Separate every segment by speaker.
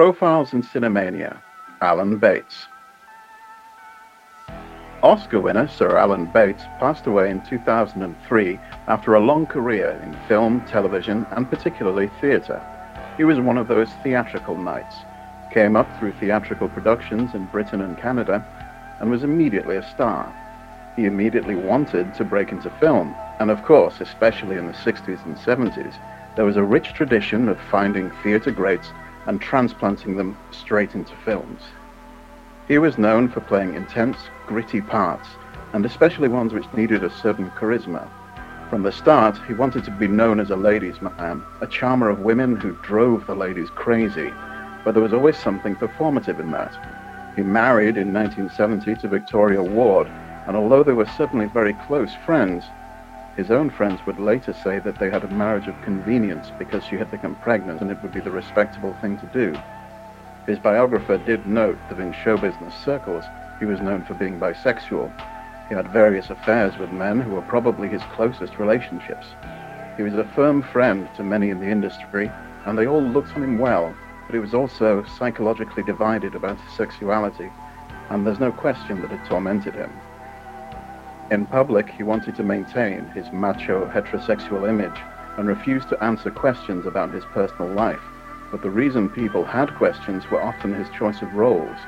Speaker 1: Profiles in Cinemania, Alan Bates. Oscar winner Sir Alan Bates passed away in 2003 after a long career in film, television, and particularly theatre. He was one of those theatrical knights, came up through theatrical productions in Britain and Canada, and was immediately a star. He immediately wanted to break into film, and of course, especially in the 60s and 70s, there was a rich tradition of finding theatre greats and transplanting them straight into films. He was known for playing intense, gritty parts, and especially ones which needed a certain charisma. From the start, he wanted to be known as a ladies' man, a charmer of women who drove the ladies crazy, but there was always something performative in that. He married in 1970 to Victoria Ward, and although they were certainly very close friends, his own friends would later say that they had a marriage of convenience because she had become pregnant and it would be the respectable thing to do. His biographer did note that in show business circles, he was known for being bisexual. He had various affairs with men who were probably his closest relationships. He was a firm friend to many in the industry, and they all looked on him well, but he was also psychologically divided about his sexuality, and there's no question that it tormented him. In public, he wanted to maintain his macho heterosexual image and refused to answer questions about his personal life but the reason people had questions were often his choice of roles.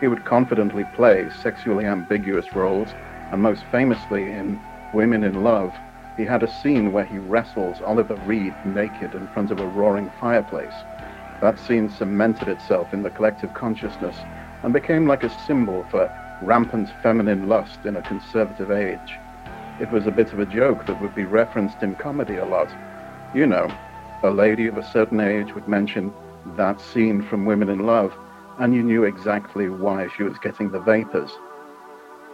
Speaker 1: He would confidently play sexually ambiguous roles, and most famously in Women in Love, he had a scene where he wrestles Oliver Reed naked in front of a roaring fireplace. That scene cemented itself in the collective consciousness and became like a symbol for rampant feminine lust in a conservative age. It was a bit of a joke that would be referenced in comedy a lot. You know, a lady of a certain age would mention that scene from Women in Love, and you knew exactly why she was getting the vapors.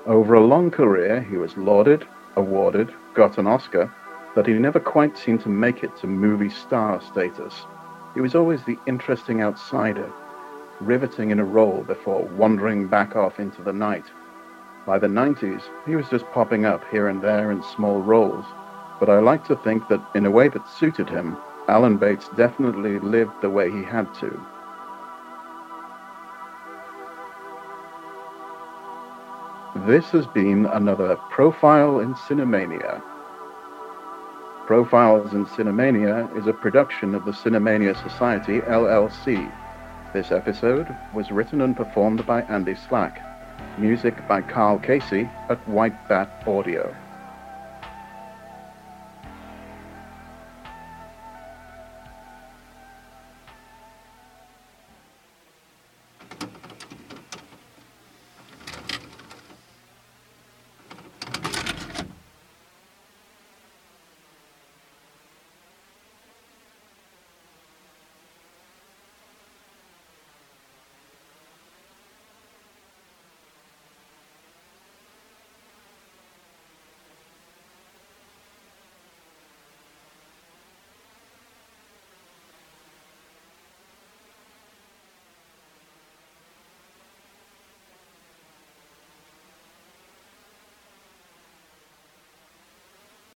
Speaker 1: Over a long career, he was lauded, awarded, got an Oscar, but he never quite seemed to make it to movie star status. He was always the interesting outsider, riveting in a role before wandering back off into the night. By the 90s, he was just popping up here and there in small roles, but I like to think that in a way that suited him, Alan Bates definitely lived the way he had to. This has been another Profile in Cinemania. Profiles in Cinemania is a production of the Cinemania Society LLC. This episode was written and performed by Andy Slack. Music by Karl Casey at White Bat Audio.